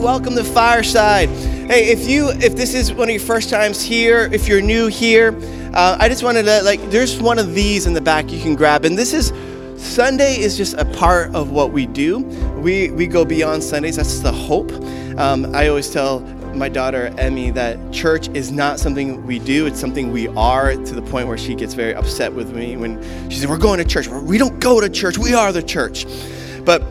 welcome to Fireside. Hey, if you if this is one of your first times here, if you're new here, uh, I just wanted to like there's one of these in the back you can grab, and this is Sunday is just a part of what we do. We we go beyond Sundays. That's the hope. Um, I always tell my daughter Emmy that church is not something we do, it's something we are to the point where she gets very upset with me when she says, We're going to church. We don't go to church, we are the church. But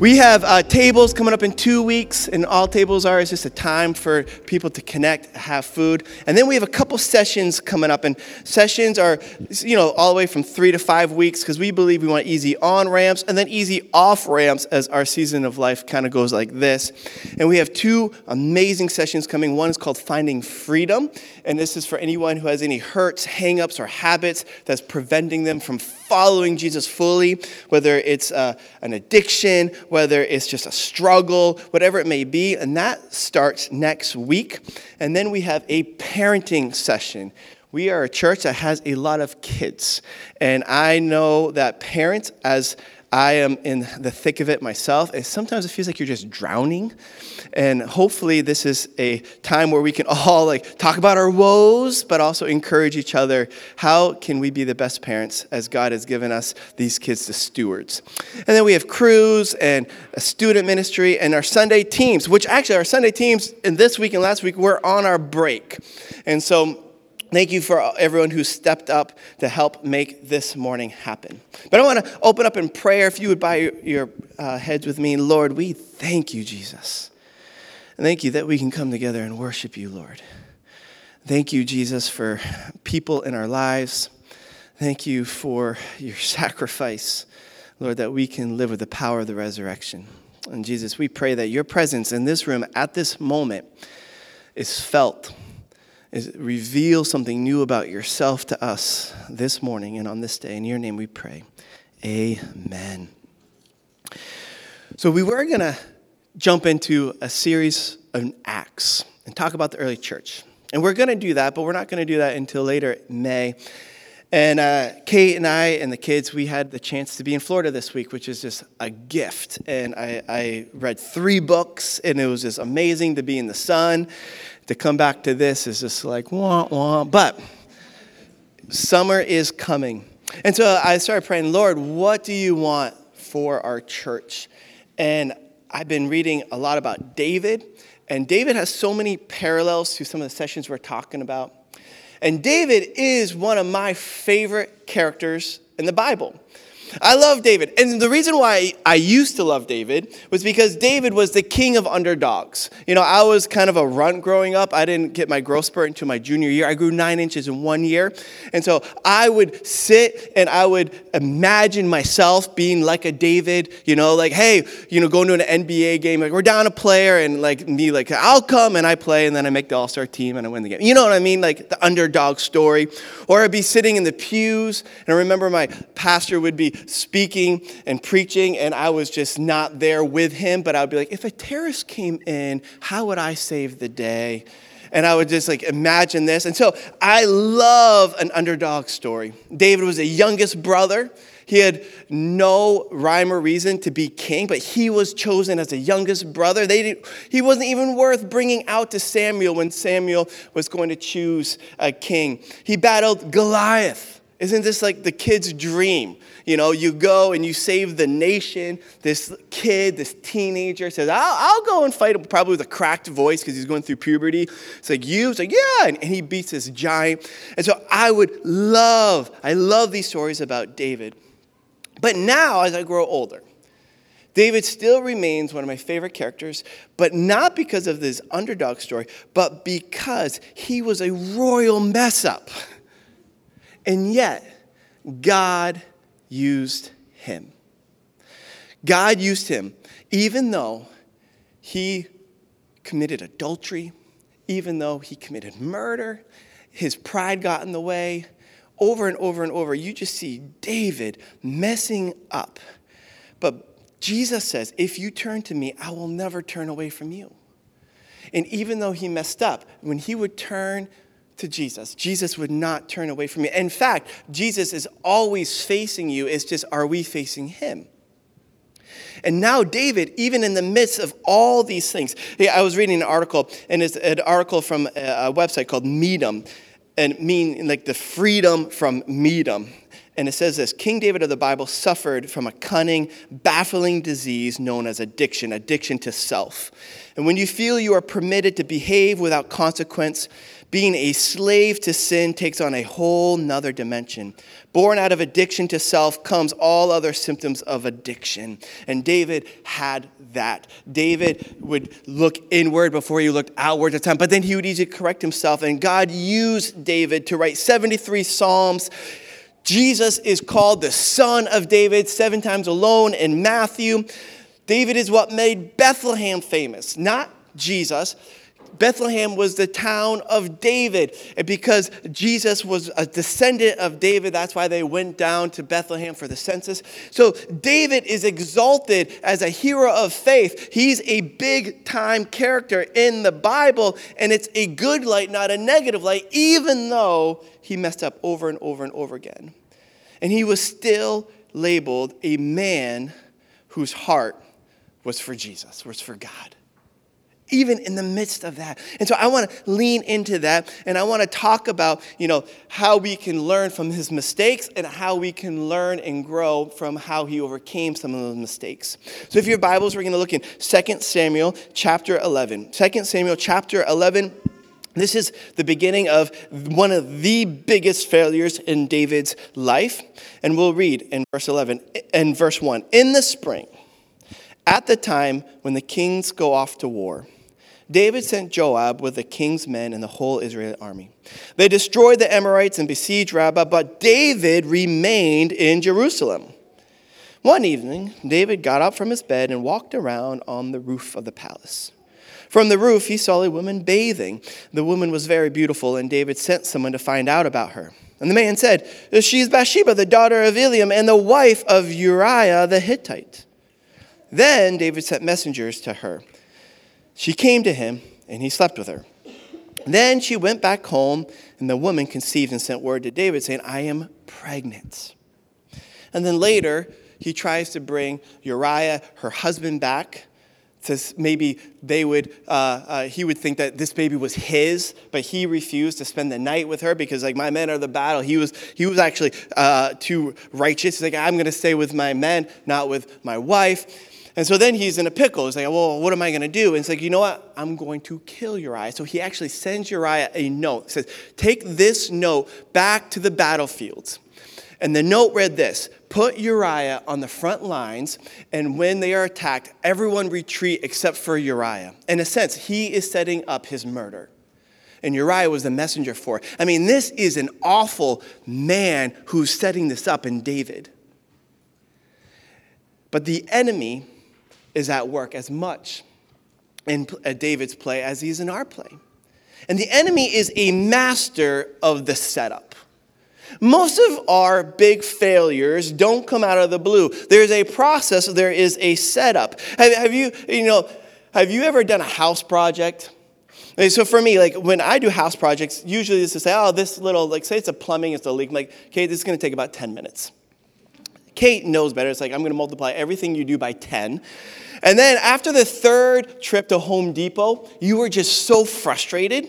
we have uh, tables coming up in two weeks, and all tables are is just a time for people to connect, have food. And then we have a couple sessions coming up, and sessions are, you know, all the way from three to five weeks because we believe we want easy on ramps and then easy off ramps as our season of life kind of goes like this. And we have two amazing sessions coming. One is called Finding Freedom, and this is for anyone who has any hurts, hangups, or habits that's preventing them from following Jesus fully, whether it's uh, an addiction, whether it's just a struggle, whatever it may be. And that starts next week. And then we have a parenting session. We are a church that has a lot of kids. And I know that parents, as I am in the thick of it myself. And sometimes it feels like you're just drowning. And hopefully, this is a time where we can all like talk about our woes, but also encourage each other. How can we be the best parents as God has given us these kids to stewards? And then we have crews and a student ministry and our Sunday teams, which actually our Sunday teams in this week and last week were on our break. And so Thank you for everyone who stepped up to help make this morning happen. But I want to open up in prayer. If you would bow your, uh, heads with me, Lord, we thank you, Jesus. And thank you that we can come together and worship you, Lord. Thank you, Jesus, for people in our lives. Thank you for your sacrifice, Lord, that we can live with the power of the resurrection. And Jesus, we pray that your presence in this room at this moment is felt is reveal something new about yourself to us this morning and on this day. In your name we pray. Amen. So, we were going to jump into a series of Acts and talk about the early church. And we're going to do that, but we're not going to do that until later May. And uh, Kate and I and the kids, we had the chance to be in Florida this week, which is just a gift. And I, I read three books, and it was just amazing to be in the sun to come back to this is just like, wah, wah. But summer is coming. And so I started praying, Lord, what do you want for our church? And I've been reading a lot about David. And David has so many parallels to some of the sessions we're talking about. And David is one of my favorite characters in the Bible. I love David. And the reason why I used to love David was because David was the king of underdogs. You know, I was kind of a runt growing up. I didn't get my growth spurt until my junior year. I grew nine inches in one year. And so I would sit and I would imagine myself being like a David, you know, like, hey, you know, going to an NBA game, like, we're down a player, and like me, like, I'll come and I play, and then I make the all star team and I win the game. You know what I mean? Like the underdog story. Or I'd be sitting in the pews, and I remember my pastor would be speaking and preaching, and I was just not there with him. But I'd be like, if a terrorist came in, how would I save the day? And I would just like imagine this. And so I love an underdog story. David was the youngest brother. He had no rhyme or reason to be king, but he was chosen as the youngest brother. They he wasn't even worth bringing out to Samuel when Samuel was going to choose a king. He battled Goliath. Isn't this like the kid's dream? You know, you go and you save the nation. This kid, this teenager says, I'll, I'll go and fight him, probably with a cracked voice because he's going through puberty. It's like, you? It's like, yeah. And, and he beats this giant. And so I would love, I love these stories about David. But now, as I grow older, David still remains one of my favorite characters, but not because of this underdog story, but because he was a royal mess up. And yet, God used him. God used him even though he committed adultery, even though he committed murder, his pride got in the way. Over and over and over, you just see David messing up. But Jesus says, If you turn to me, I will never turn away from you. And even though he messed up, when he would turn to Jesus. Jesus would not turn away from you. In fact, Jesus is always facing you. It's just, are we facing him? And now, David, even in the midst of all these things, I was reading an article, and it's an article from a website called Medium, and mean like the freedom from Medium. And it says this King David of the Bible suffered from a cunning, baffling disease known as addiction, addiction to self. And when you feel you are permitted to behave without consequence, being a slave to sin takes on a whole nother dimension. Born out of addiction to self comes all other symptoms of addiction. And David had that. David would look inward before he looked outward at time, but then he would easily correct himself. And God used David to write 73 Psalms. Jesus is called the Son of David seven times alone in Matthew. David is what made Bethlehem famous, not Jesus. Bethlehem was the town of David. And because Jesus was a descendant of David, that's why they went down to Bethlehem for the census. So David is exalted as a hero of faith. He's a big time character in the Bible, and it's a good light, not a negative light, even though he messed up over and over and over again. And he was still labeled a man whose heart was for Jesus, was for God. Even in the midst of that. And so I want to lean into that and I want to talk about, you know, how we can learn from his mistakes and how we can learn and grow from how he overcame some of those mistakes. So if your Bibles, we're going to look in 2 Samuel chapter 11. 2 Samuel chapter 11. This is the beginning of one of the biggest failures in David's life. And we'll read in verse 11 and verse 1. In the spring, at the time when the kings go off to war, David sent Joab with the king's men and the whole Israeli army. They destroyed the Ammonites and besieged Rabbah, but David remained in Jerusalem. One evening, David got up from his bed and walked around on the roof of the palace. From the roof, he saw a woman bathing. The woman was very beautiful, and David sent someone to find out about her. And the man said, She is Bathsheba, the daughter of Eliam, and the wife of Uriah the Hittite. Then David sent messengers to her. She came to him, and he slept with her. Then she went back home, and the woman conceived and sent word to David, saying, I am pregnant. And then later, he tries to bring Uriah, her husband, back. Says maybe they would, uh, uh, he would think that this baby was his, but he refused to spend the night with her because, like, my men are the battle. He was, he was actually uh, too righteous. He's like, I'm going to stay with my men, not with my wife. And so then he's in a pickle. He's like, well, what am I going to do? And it's like, you know what? I'm going to kill Uriah. So he actually sends Uriah a note. He says, take this note back to the battlefields. And the note read this Put Uriah on the front lines, and when they are attacked, everyone retreat except for Uriah. In a sense, he is setting up his murder. And Uriah was the messenger for it. I mean, this is an awful man who's setting this up in David. But the enemy is at work as much in David's play as he is in our play. And the enemy is a master of the setup. Most of our big failures don't come out of the blue. There's a process, there is a setup. Have, have you, you know, have you ever done a house project? So for me, like when I do house projects, usually it's to say, oh, this little, like say it's a plumbing, it's a leak. I'm like, okay, this is gonna take about 10 minutes. Kate knows better. It's like, I'm gonna multiply everything you do by 10. And then after the third trip to Home Depot, you were just so frustrated.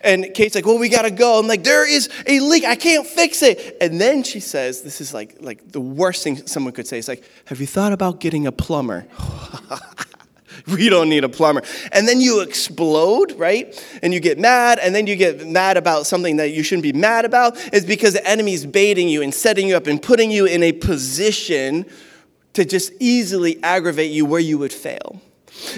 And Kate's like, well, we gotta go. I'm like, there is a leak. I can't fix it. And then she says, this is like, like the worst thing someone could say. It's like, have you thought about getting a plumber? we don't need a plumber. And then you explode, right? And you get mad, and then you get mad about something that you shouldn't be mad about. It's because the enemy's baiting you and setting you up and putting you in a position to just easily aggravate you where you would fail.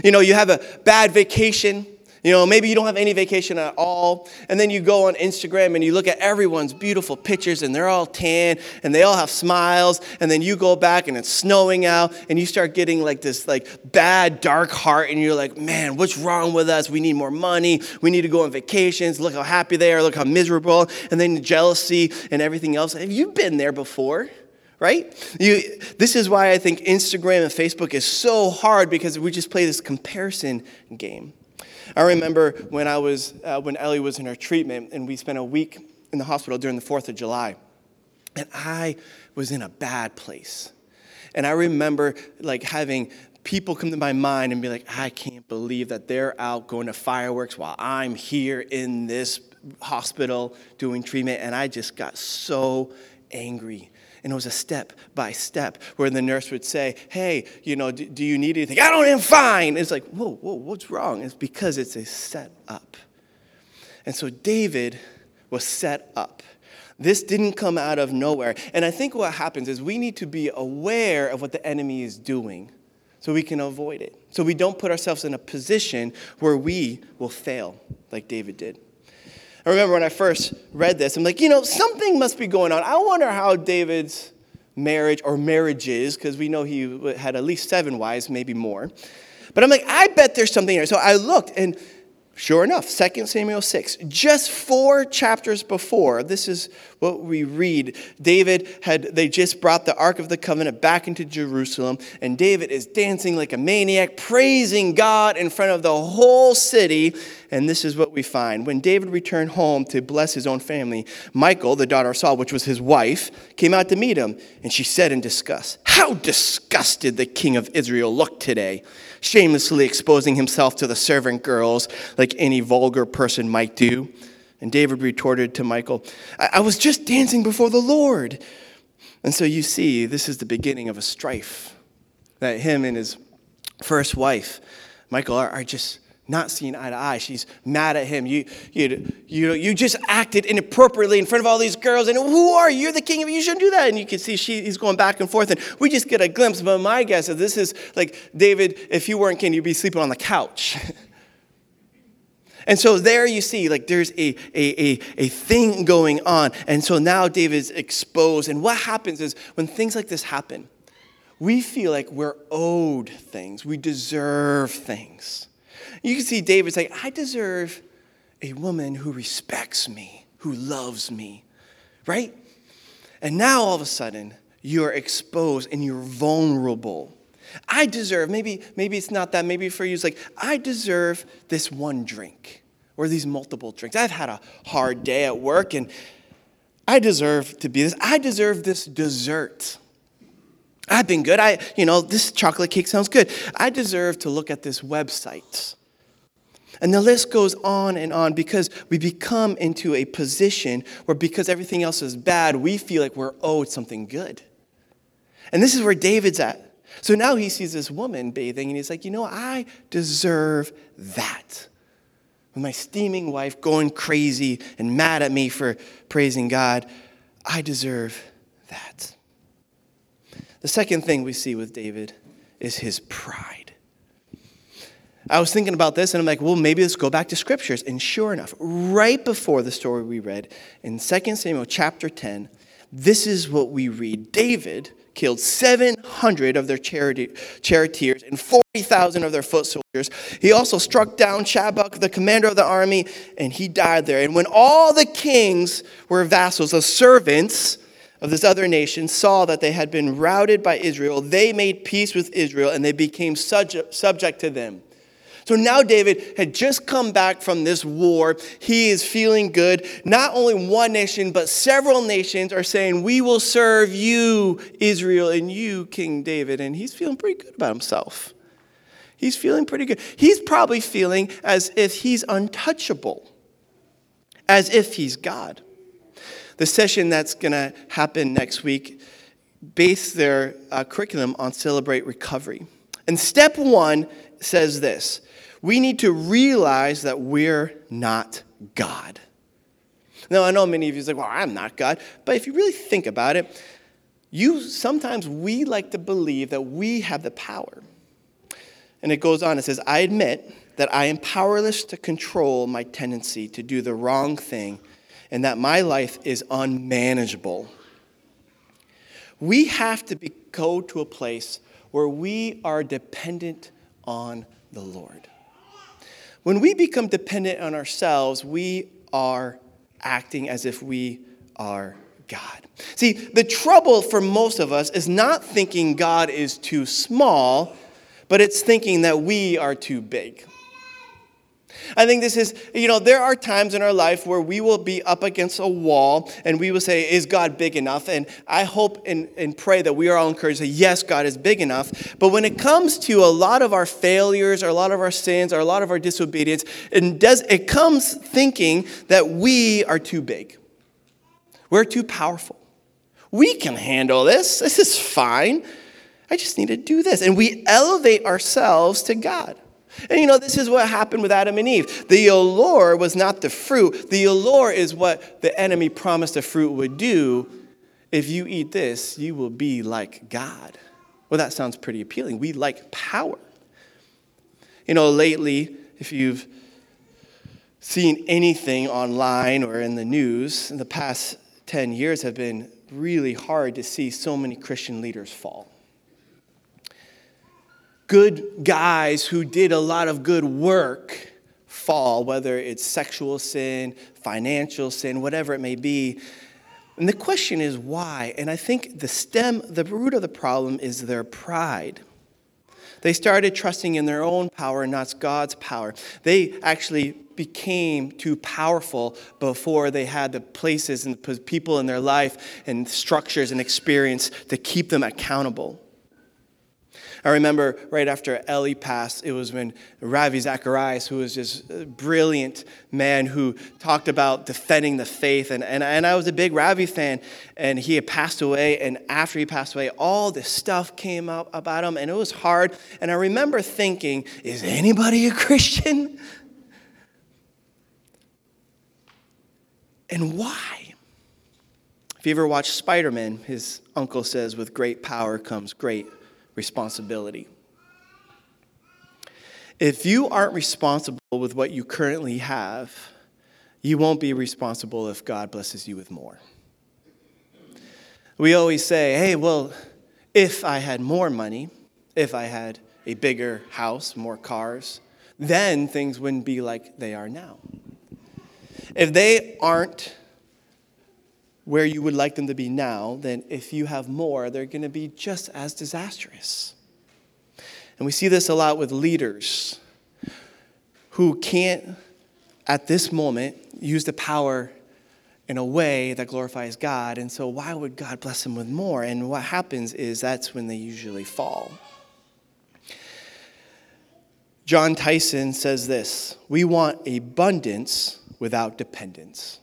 You know, you have a bad vacation. You know, maybe you don't have any vacation at all. And then you go on Instagram and you look at everyone's beautiful pictures and they're all tan and they all have smiles. And then you go back and it's snowing out and you start getting like this like bad, dark heart. And you're like, man, what's wrong with us? We need more money. We need to go on vacations. Look how happy they are. Look how miserable. And then jealousy and everything else. Have you been there before? Right? You, this is why I think Instagram and Facebook is so hard because we just play this comparison game. I remember when I was uh, when Ellie was in her treatment and we spent a week in the hospital during the 4th of July. And I was in a bad place. And I remember like having people come to my mind and be like, I can't believe that they're out going to fireworks while I'm here in this hospital doing treatment. And I just got so angry. And it was a step by step where the nurse would say, Hey, you know, do, do you need anything? I don't, I'm fine. It's like, Whoa, whoa, what's wrong? It's because it's a set up. And so David was set up. This didn't come out of nowhere. And I think what happens is we need to be aware of what the enemy is doing so we can avoid it. So we don't put ourselves in a position where we will fail like David did. I remember when I first read this, I'm like, you know, something must be going on. I wonder how David's marriage or marriages, because we know he had at least seven wives, maybe more. But I'm like, I bet there's something here. So I looked, and Sure enough, 2 Samuel 6, just four chapters before, this is what we read. David had, they just brought the Ark of the Covenant back into Jerusalem, and David is dancing like a maniac, praising God in front of the whole city. And this is what we find. When David returned home to bless his own family, Michal, the daughter of Saul, which was his wife, came out to meet him, and she said in disgust, How disgusted the king of Israel looked today! Shamelessly exposing himself to the servant girls like any vulgar person might do. And David retorted to Michael, I, I was just dancing before the Lord. And so you see, this is the beginning of a strife that him and his first wife, Michael, are, are just not seeing eye to eye. She's mad at him. You, you, you, you just acted inappropriately in front of all these girls. And who are you? You're the king of You shouldn't do that. And you can see she, he's going back and forth. And we just get a glimpse. But my guess is this is like, David, if you weren't king, you'd be sleeping on the couch. and so there you see, like, there's a, a, a, a thing going on. And so now David's exposed. And what happens is when things like this happen, we feel like we're owed things, we deserve things. You can see David saying, I deserve a woman who respects me, who loves me, right? And now all of a sudden, you're exposed and you're vulnerable. I deserve, maybe, maybe it's not that, maybe for you it's like, I deserve this one drink or these multiple drinks. I've had a hard day at work and I deserve to be this. I deserve this dessert. I've been good. I, you know, this chocolate cake sounds good. I deserve to look at this website. And the list goes on and on because we become into a position where, because everything else is bad, we feel like we're owed something good. And this is where David's at. So now he sees this woman bathing and he's like, you know, I deserve that. With my steaming wife going crazy and mad at me for praising God, I deserve that. The second thing we see with David is his pride. I was thinking about this and I'm like, well, maybe let's go back to scriptures. And sure enough, right before the story we read in 2 Samuel chapter 10, this is what we read David killed 700 of their charioteers and 40,000 of their foot soldiers. He also struck down Shobach, the commander of the army, and he died there. And when all the kings were vassals, the servants, of this other nation saw that they had been routed by Israel, they made peace with Israel and they became subject to them. So now David had just come back from this war. He is feeling good. Not only one nation, but several nations are saying, We will serve you, Israel, and you, King David. And he's feeling pretty good about himself. He's feeling pretty good. He's probably feeling as if he's untouchable, as if he's God. The session that's going to happen next week base their uh, curriculum on Celebrate Recovery. And step one says this we need to realize that we're not God. Now, I know many of you say, well, I'm not God. But if you really think about it, you sometimes we like to believe that we have the power. And it goes on, it says, I admit that I am powerless to control my tendency to do the wrong thing and that my life is unmanageable. We have to be, go to a place where we are dependent on the Lord. When we become dependent on ourselves, we are acting as if we are God. See, the trouble for most of us is not thinking God is too small, but it's thinking that we are too big. I think this is, you know, there are times in our life where we will be up against a wall and we will say, Is God big enough? And I hope and, and pray that we are all encouraged that yes, God is big enough. But when it comes to a lot of our failures, or a lot of our sins, or a lot of our disobedience, it, does, it comes thinking that we are too big. We're too powerful. We can handle this. This is fine. I just need to do this. And we elevate ourselves to God. And you know, this is what happened with Adam and Eve. The allure was not the fruit, the allure is what the enemy promised the fruit would do. If you eat this, you will be like God. Well, that sounds pretty appealing. We like power. You know, lately, if you've seen anything online or in the news, in the past 10 years have been really hard to see so many Christian leaders fall good guys who did a lot of good work fall, whether it's sexual sin, financial sin, whatever it may be. And the question is why? And I think the stem, the root of the problem is their pride. They started trusting in their own power, not God's power. They actually became too powerful before they had the places and people in their life and structures and experience to keep them accountable. I remember right after Ellie passed, it was when Ravi Zacharias, who was just a brilliant man who talked about defending the faith. And, and, and I was a big Ravi fan, and he had passed away. And after he passed away, all this stuff came up about him, and it was hard. And I remember thinking, is anybody a Christian? And why? If you ever watch Spider Man, his uncle says, with great power comes great responsibility. If you aren't responsible with what you currently have, you won't be responsible if God blesses you with more. We always say, hey, well, if I had more money, if I had a bigger house, more cars, then things wouldn't be like they are now. If they aren't where you would like them to be now, then if you have more, they're going to be just as disastrous. And we see this a lot with leaders who can't, at this moment, use the power in a way that glorifies God. And so, why would God bless them with more? And what happens is that's when they usually fall. Jon Tyson says this We want abundance without dependence.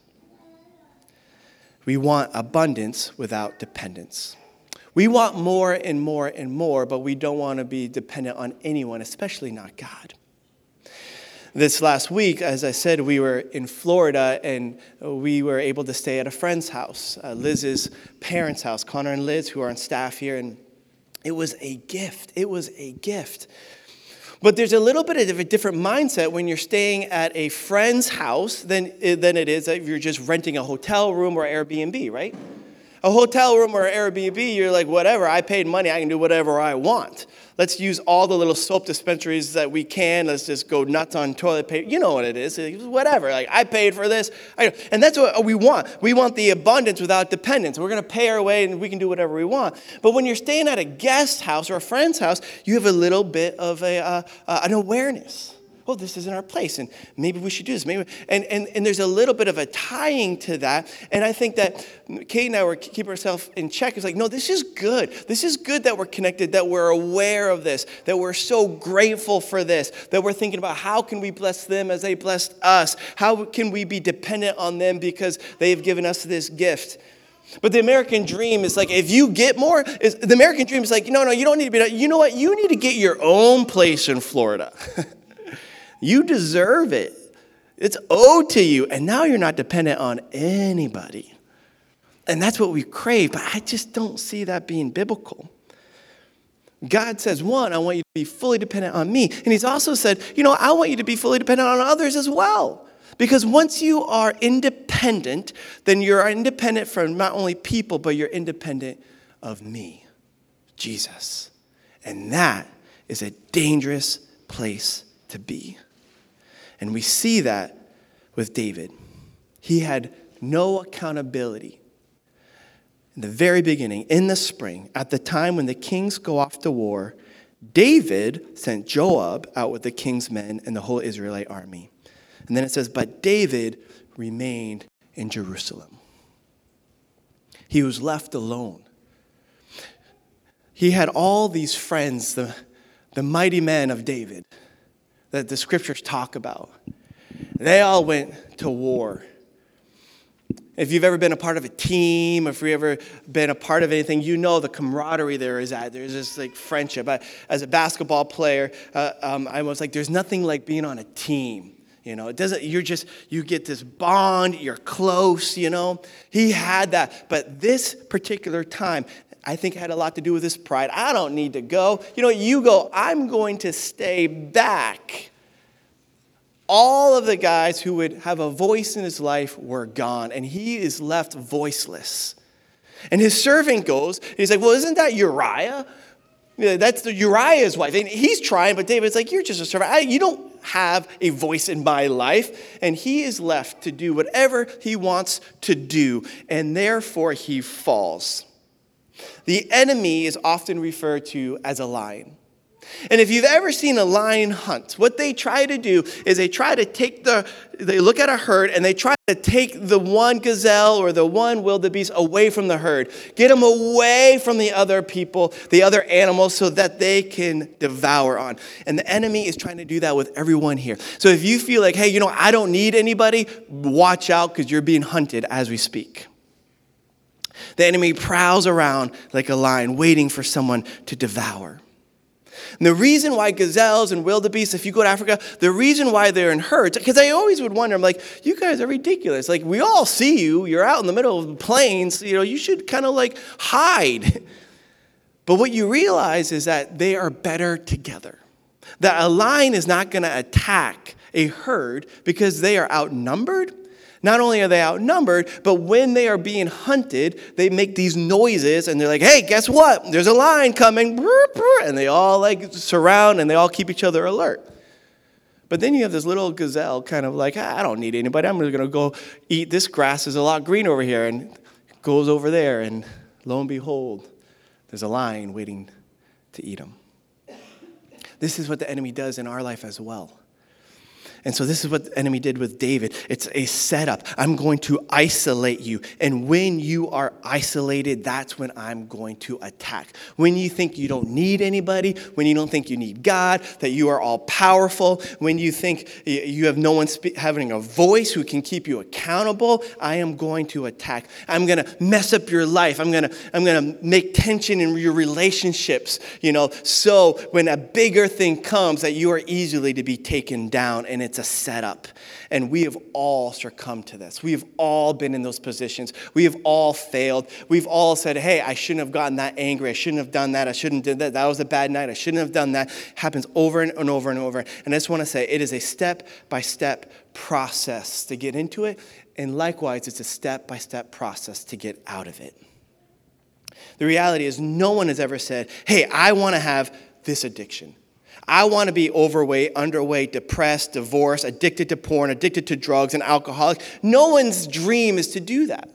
We want abundance without dependence. We want more and more and more, but we don't want to be dependent on anyone, especially not God. This last week, as I said, we were in Florida and we were able to stay at a friend's house, uh, Liz's parents' house, Connor and Liz, who are on staff here. And it was a gift. It was a gift. But there's a little bit of a different mindset when you're staying at a friend's house than, eh, than it is if you're just renting a hotel room or Airbnb, right? A hotel room or Airbnb, you're like, whatever, I paid money, I can do whatever I want. Let's use all the little soap dispensaries that we can. Let's just go nuts on toilet paper. You know what it is. Whatever. Like, I paid for this. and that's what we want. We want the abundance without dependence. We're going to pay our way and we can do whatever we want. But when you're staying at a guest house or a friend's house, you have a little bit of a, uh, uh, an awareness oh, this isn't our place, and maybe we should do this. Maybe, and, and, and there's a little bit of a tying to that. And I think that Kate and I were keeping ourselves in check. It's like, no, this is good. This is good that we're connected, that we're aware of this, that we're so grateful for this, that we're thinking about how can we bless them as they blessed us? How can we be dependent on them because they've given us this gift? But the American dream is like, if you get more, the American dream is like, no, no, you don't need to be, you know what? You need to get your own place in Florida. You deserve it. It's owed to you. And now you're not dependent on anybody. And that's what we crave, but I just don't see that being biblical. God says, one, I want you to be fully dependent on me. And He's also said, you know, I want you to be fully dependent on others as well. Because once you are independent, then you're independent from not only people, but you're independent of me, Jesus. And that is a dangerous place to be. And we see that with David. He had no accountability. In the very beginning, in the spring, at the time when the kings go off to war, David sent Joab out with the king's men and the whole Israelite army. And then it says, But David remained in Jerusalem. He was left alone. He had all these friends, the, the mighty men of David that the scriptures talk about. They all went to war. If you've ever been a part of a team, if you've ever been a part of anything, you know the camaraderie there is at. There's this like friendship. I, as a basketball player, uh, um, I was like, there's nothing like being on a team. You know, it doesn't, you're just, you get this bond, you're close, you know. He had that. But this particular time, I think it had a lot to do with his pride. I don't need to go. You know, you go, I'm going to stay back. All of the guys who would have a voice in his life were gone, and he is left voiceless. And his servant goes, he's like, Well, isn't that Uriah? That's the Uriah's wife. And he's trying, but David's like, You're just a servant. I, you don't have a voice in my life. And he is left to do whatever he wants to do. And therefore, he falls. The enemy is often referred to as a lion. And if you've ever seen a lion hunt, what they try to do is they try to take the, they look at a herd and they try to take the one gazelle or the one wildebeest away from the herd, get them away from the other people, the other animals, so that they can devour on. And the enemy is trying to do that with everyone here. So if you feel like, hey, you know, I don't need anybody, watch out because you're being hunted as we speak. The enemy prowls around like a lion, waiting for someone to devour. And the reason why gazelles and wildebeest, if you go to Africa, the reason why they're in herds, because I always would wonder, I'm like, you guys are ridiculous. Like, we all see you, you're out in the middle of the plains, you know, you should kind of like hide. But what you realize is that they are better together. That a lion is not going to attack a herd because they are outnumbered not only are they outnumbered, but when they are being hunted, they make these noises and they're like, hey, guess what? There's a lion coming. And they all like surround and they all keep each other alert. But then you have this little gazelle kind of like, ah, I don't need anybody. I'm just going to go eat this grass is a lot green over here. And goes over there. And lo and behold, there's a lion waiting to eat him. This is what the enemy does in our life as well. And so this is what the enemy did with David. It's a setup. I'm going to isolate you. And when you are isolated, that's when I'm going to attack. When you think you don't need anybody, when you don't think you need God, that you are all powerful, when you think you have no one spe- having a voice who can keep you accountable, I am going to attack. I'm going to mess up your life. I'm going to I'm going to make tension in your relationships, you know, so when a bigger thing comes that you are easily to be taken down and it's it's a setup. And we have all succumbed to this. We have all been in those positions. We have all failed. We've all said, hey, I shouldn't have gotten that angry. I shouldn't have done that. I shouldn't have did that. That was a bad night. I shouldn't have done that. It happens over and over and over. And I just want to say it is a step by step process to get into it. And likewise, it's a step by step process to get out of it. The reality is, no one has ever said, hey, I want to have this addiction. I want to be overweight, underweight, depressed, divorced, addicted to porn, addicted to drugs, and alcoholic. No one's dream is to do that.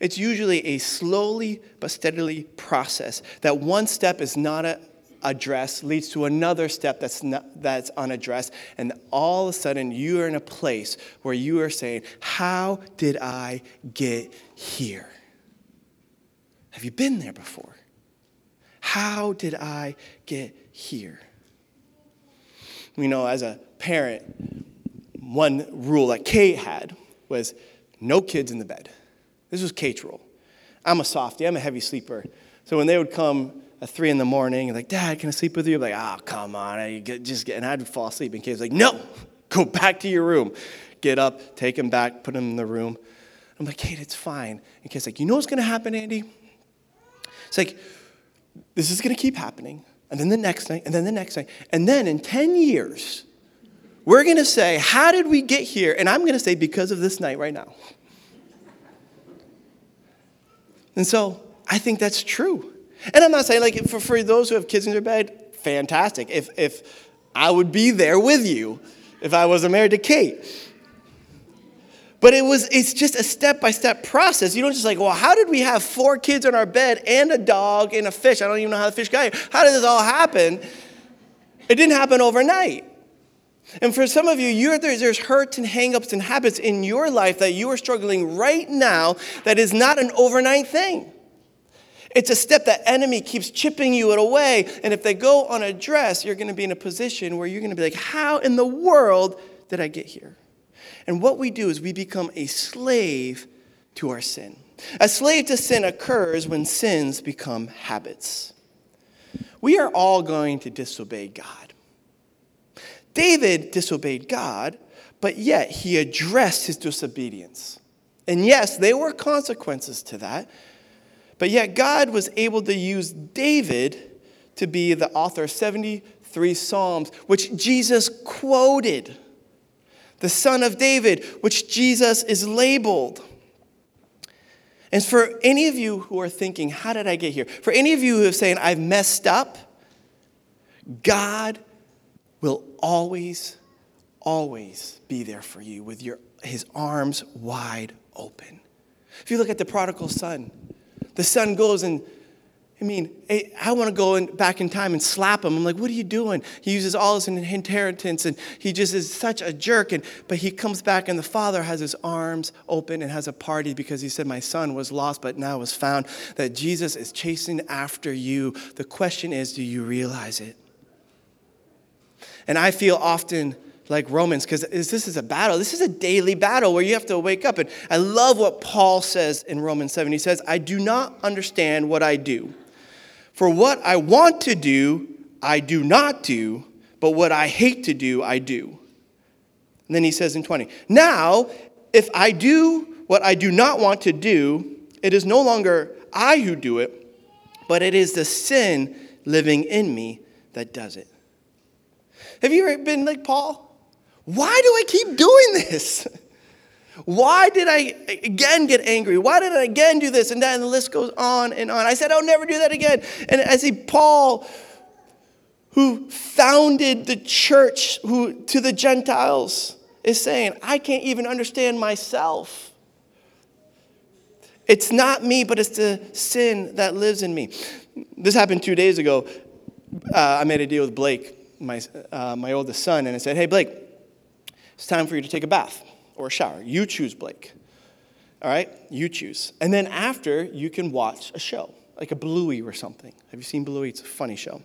It's usually a slowly but steadily process that one step is not addressed leads to another step that's, not, that's unaddressed. And all of a sudden, you are in a place where you are saying, How did I get here? Have you been there before? How did I get here. You know, as a parent, one rule that Kate had was no kids in the bed. This was Kate's rule. I'm a softie, I'm a heavy sleeper. So when they would come at three in the morning, like, Dad, can I sleep with you? I'm like, oh, come on, I get, just get, and I'd fall asleep. And Kate's like, no, go back to your room. Get up, take him back, put him in the room. I'm like, Kate, it's fine. And Kate's like, you know what's gonna happen, Andy? It's like, this is gonna keep happening and then the next night, and then the next night. And then in 10 years, we're going to say, How did we get here? And I'm going to say, Because of this night right now. And so I think that's true. And I'm not saying, like, for, for those who have kids in their bed, fantastic. If, if I would be there with you if I wasn't married to Kate. But it was, it's just a step by step process. You don't just like, well, how did we have four kids on our bed and a dog and a fish? I don't even know how the fish got here. How did this all happen? It didn't happen overnight. And for some of you, there's hurts and hangups and habits in your life that you are struggling right now that is not an overnight thing. It's a step that enemy keeps chipping you away. And if they go unaddressed, you're going to be in a position where you're going to be like, how in the world did I get here? And what we do is we become a slave to our sin. A slave to sin occurs when sins become habits. We are all going to disobey God. David disobeyed God, but yet he addressed his disobedience. And yes, there were consequences to that, but yet God was able to use David to be the author of 73 Psalms, which Jesus quoted. The son of David, which Jesus is labeled. And for any of you who are thinking, how did I get here? For any of you who are saying, I've messed up, God will always, always be there for you with your, his arms wide open. If you look at the prodigal son, the son goes and I mean, eh, I want to go in, back in time and slap him. I'm like, what are you doing? He uses all his inheritance and he just is such a jerk. And, but he comes back and the father has his arms open and has a party because he said, My son was lost but now was found. That Jesus is chasing after you. The question is, do you realize it? And I feel often like Romans, because this is a battle. This is a daily battle where you have to wake up. And I love what Paul says in Romans 7. He says, I do not understand what I do. For what I want to do, I do not do, but what I hate to do, I do. And then he says in 20, Now, if I do what I do not want to do, it is no longer I who do it, but it is the sin living in me that does it. Have you ever been like Paul? Why do I keep doing this? Why did I again get angry? Why did I again do this? And then the list goes on and on. I said, I'll never do that again. And I see Paul, who founded the church who, to the Gentiles, is saying, I can't even understand myself. It's not me, but it's the sin that lives in me. This happened two days ago. Uh, I made a deal with Blake, my, uh, my oldest son, and I said, Hey, Blake, it's time for you to take a bath or a shower. You choose, Blake. All right? You choose. And then after, you can watch a show, like a Bluey or something. Have you seen Bluey? It's a funny show.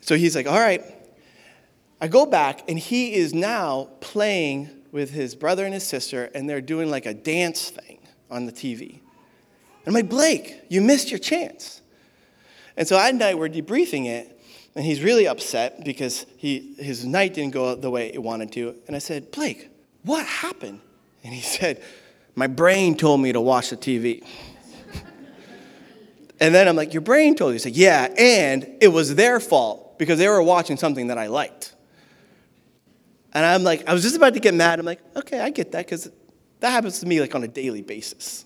So he's like, All right. I go back, and he is now playing with his brother and his sister, and they're doing like a dance thing on the TV. And I'm like, Blake, you missed your chance. And so at night, we're debriefing it, and he's really upset because he, his night didn't go the way he wanted to. And I said, Blake, what happened? And he said, My brain told me to watch the TV. and then I'm like, Your brain told you? He said, Yeah, and it was their fault because they were watching something that I liked. And I'm like, I was just about to get mad. I'm like, Okay, I get that because that happens to me like on a daily basis.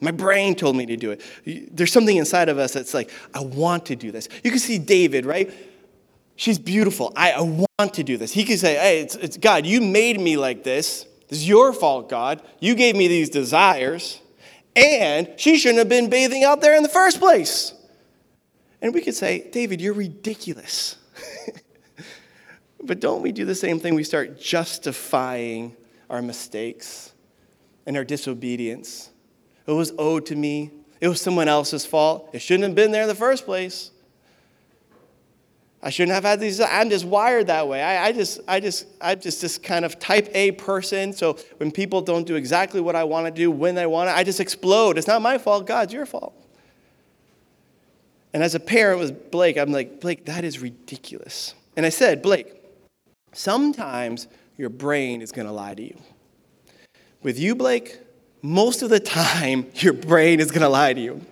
My brain told me to do it. There's something inside of us that's like, I want to do this. You can see David, right? She's beautiful. I, I want to do this. He could say, Hey, it's, it's God, you made me like this. This is your fault, God. You gave me these desires. And she shouldn't have been bathing out there in the first place. And we could say, David, you're ridiculous. but don't we do the same thing? We start justifying our mistakes and our disobedience it was owed to me. It was someone else's fault. It shouldn't have been there in the first place. I shouldn't have had these. I'm just wired that way. I, I just, I just, I'm just this kind of type A person. So when people don't do exactly what I want to do when they want to, I just explode. It's not my fault. God's your fault. And as a parent with Blake, I'm like, Blake, that is ridiculous. And I said, Blake, sometimes your brain is going to lie to you. With you, Blake, most of the time, your brain is going to lie to you.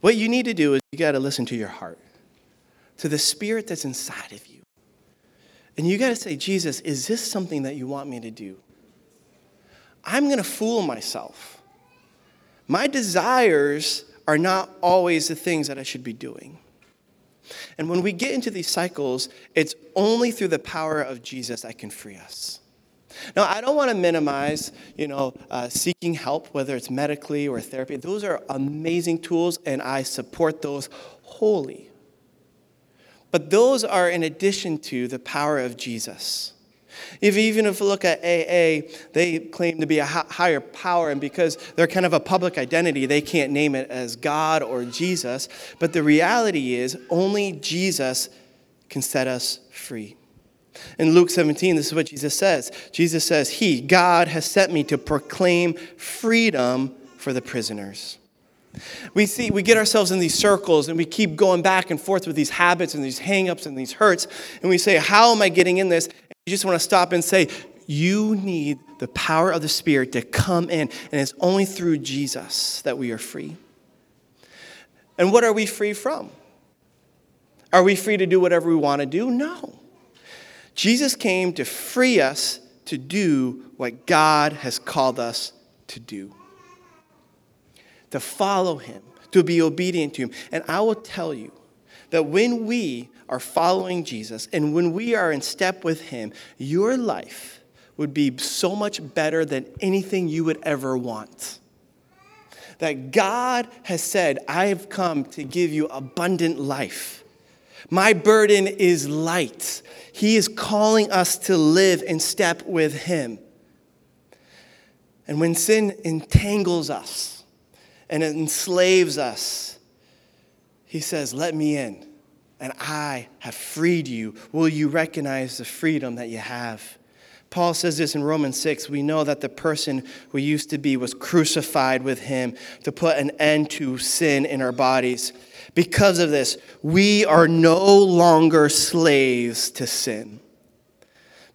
What you need to do is you got to listen to your heart, to the spirit that's inside of you. And you got to say, Jesus, is this something that you want me to do? I'm going to fool myself. My desires are not always the things that I should be doing. And when we get into these cycles, it's only through the power of Jesus that can free us. Now, I don't want to minimize, you know, uh, seeking help, whether it's medically or therapy. Those are amazing tools, and I support those wholly. But those are in addition to the power of Jesus. If, even if you look at AA, they claim to be a higher power, and because they're kind of a public identity, they can't name it as God or Jesus. But the reality is, only Jesus can set us free. In Luke 17, this is what Jesus says Jesus says, He, God, has sent me to proclaim freedom for the prisoners. We see we get ourselves in these circles and we keep going back and forth with these habits and these hangups and these hurts and we say how am I getting in this? And You just want to stop and say, you need the power of the Spirit to come in, and it's only through Jesus that we are free. And what are we free from? Are we free to do whatever we want to do? No. Jesus came to free us to do what God has called us to do to follow Him, to be obedient to Him. And I will tell you that when we are following Jesus and when we are in step with Him, your life would be so much better than anything you would ever want. That God has said, I have come to give you abundant life. My burden is light. He is calling us to live in step with Him. And when sin entangles us and it enslaves us, He says, Let me in and I have freed you. Will you recognize the freedom that you have? Paul says this in Romans 6. We know that the person we used to be was crucified with him to put an end to sin in our bodies. Because of this, we are no longer slaves to sin.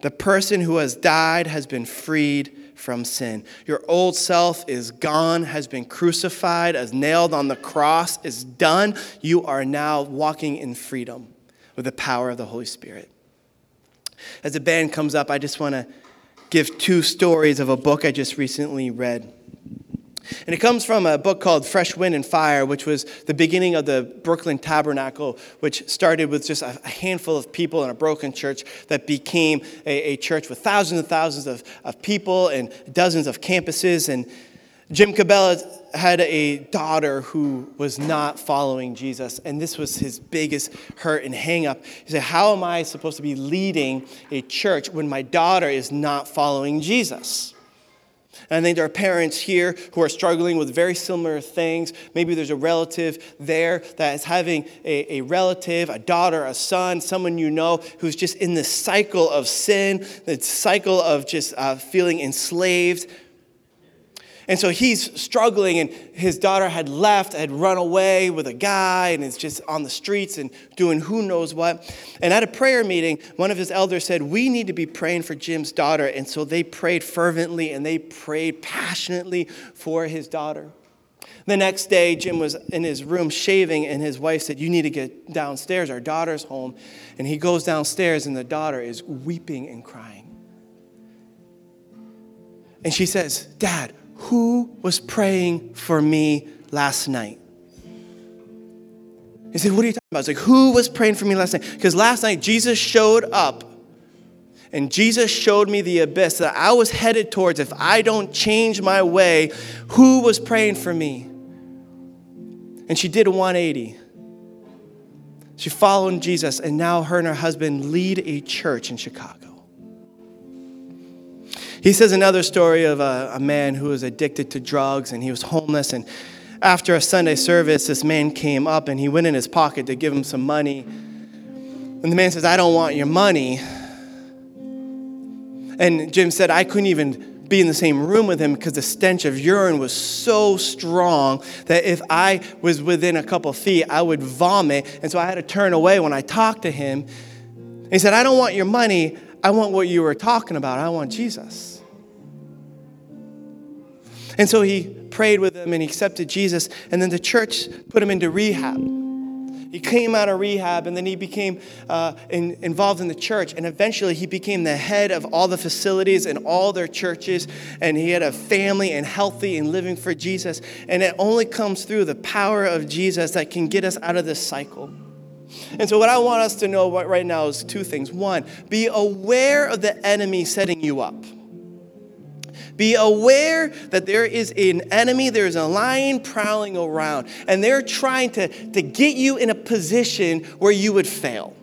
The person who has died has been freed from sin. Your old self is gone, has been crucified, as nailed on the cross, is done. You are now walking in freedom with the power of the Holy Spirit. As the band comes up, I just want to give two stories of a book I just recently read. And it comes from a book called Fresh Wind and Fire, which was the beginning of the Brooklyn Tabernacle, which started with just a handful of people in a broken church that became a, a church with thousands and thousands of, of people and dozens of campuses. And Jim Cymbala had a daughter who was not following Jesus, and this was his biggest hurt and hang up. He said, How am I supposed to be leading a church when my daughter is not following Jesus? And I think there are parents here who are struggling with very similar things. Maybe there's a relative there that is having a, a, relative, a daughter, a son, someone you know who's just in this cycle of sin, the cycle of just uh, feeling enslaved, and so he's struggling, and his daughter had left, had run away with a guy, and is just on the streets and doing who knows what. And at a prayer meeting, one of his elders said, We need to be praying for Jim's daughter. And so they prayed fervently and they prayed passionately for his daughter. The next day, Jim was in his room shaving, and his wife said, You need to get downstairs. Our daughter's home. And he goes downstairs, and the daughter is weeping and crying. And she says, Dad, who was praying for me last night? He said, What are you talking about? It's like, Who was praying for me last night? Because last night Jesus showed up and Jesus showed me the abyss that I was headed towards. If I don't change my way, who was praying for me? And she did a 180. She followed Jesus, and now her and her husband lead a church in Chicago. He says another story of a, a man who was addicted to drugs and he was homeless. And after a Sunday service, this man came up and he went in his pocket to give him some money. And the man says, I don't want your money. And Jim said, I couldn't even be in the same room with him because the stench of urine was so strong that if I was within a couple feet, I would vomit. And so I had to turn away when I talked to him. He said, I don't want your money. I want what you were talking about. I want Jesus. And so he prayed with them and he accepted Jesus. And then the church put him into rehab. He came out of rehab and then he became uh, in, involved in the church. And eventually he became the head of all the facilities in all their churches. And he had a family and healthy and living for Jesus. And it only comes through the power of Jesus that can get us out of this cycle. And so, what I want us to know right now is two things. One, be aware of the enemy setting you up. Be aware that there is an enemy, there's a lion prowling around, and they're trying to, to get you in a position where you would fail.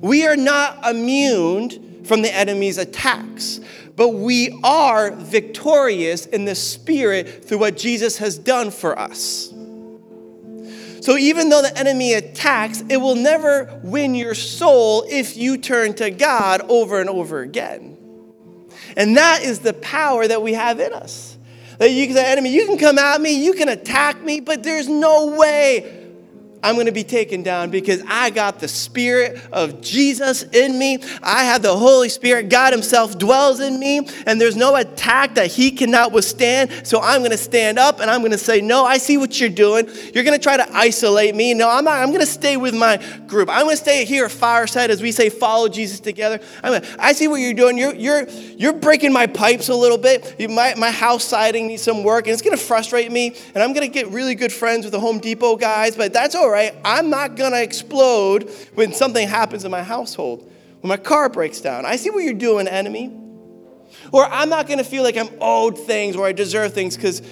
We are not immune from the enemy's attacks, but we are victorious in the spirit through what Jesus has done for us. So even though the enemy attacks, it will never win your soul if you turn to God over and over again. And that is the power that we have in us. That you can say, enemy, you can come at me, you can attack me, but there's no way I'm going to be taken down because I got the Spirit of Jesus in me. I have the Holy Spirit. God Himself dwells in me, and there's no attack that He cannot withstand. So I'm going to stand up and I'm going to say, No, I see what you're doing. You're going to try to isolate me. No, I'm not. I'm going to stay with my group. I'm going to stay here at Fireside as we say, Follow Jesus together. I'm gonna, I see what you're doing. You're, you're, you're breaking my pipes a little bit. You, my, my house siding needs some work, and it's going to frustrate me. And I'm going to get really good friends with the Home Depot guys, but that's all right. I'm not going to explode when something happens in my household, when my car breaks down. I see what you're doing, enemy. Or I'm not going to feel like I'm owed things or I deserve things because,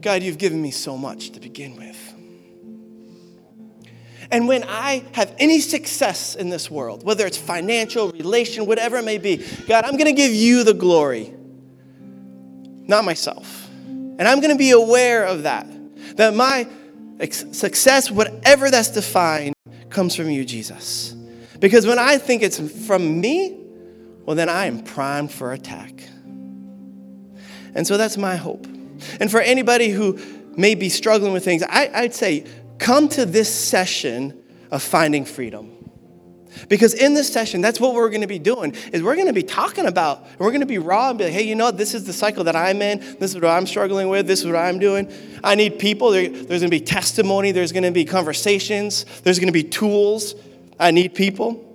God, you've given me so much to begin with. And when I have any success in this world, whether it's financial, relation, whatever it may be, God, I'm going to give you the glory, not myself. And I'm going to be aware of that. That my success, whatever that's defined, comes from you, Jesus. Because when I think it's from me, well, then I am primed for attack. And so that's my hope. And for anybody who may be struggling with things, I, would say come to this session of finding freedom. Because in this session, that's what we're going to be doing, is we're going to be talking about, we're going to be raw and be like, hey, you know? This is the cycle that I'm in. This is what I'm struggling with. This is what I'm doing. I need people. There, there's going to be testimony. There's going to be conversations. There's going to be tools. I need people.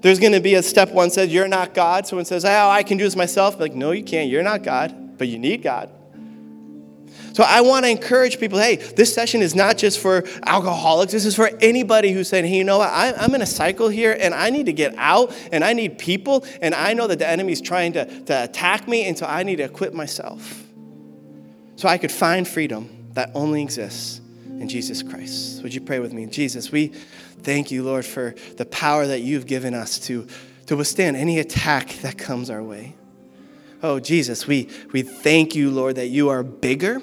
There's going to be a step one says, you're not God. Someone says, oh, I can do this myself. Like, no, you can't. You're not God, but you need God. So I want to encourage people hey, this session is not just for alcoholics. This is for anybody who's saying, hey, you know what? I, am in a cycle here and I need to get out and I need people and I know that the enemy is trying to, to attack me and so I need to equip myself so I could find freedom that only exists in Jesus Christ. Would you pray with me? Jesus, we thank you, Lord, for the power that you've given us to, to withstand any attack that comes our way. Oh, Jesus, we, we thank you, Lord, that you are bigger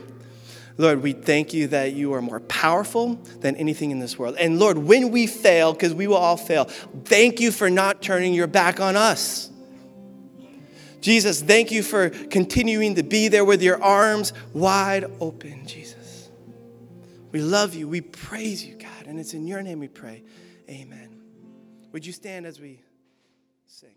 Lord, we thank you that you are more powerful than anything in this world. And Lord, when we fail, because we will all fail, thank you for not turning your back on us. Jesus, thank you for continuing to be there with your arms wide open, Jesus. We love you. We praise you, God. And it's in your name we pray. Amen. Would you stand as we sing?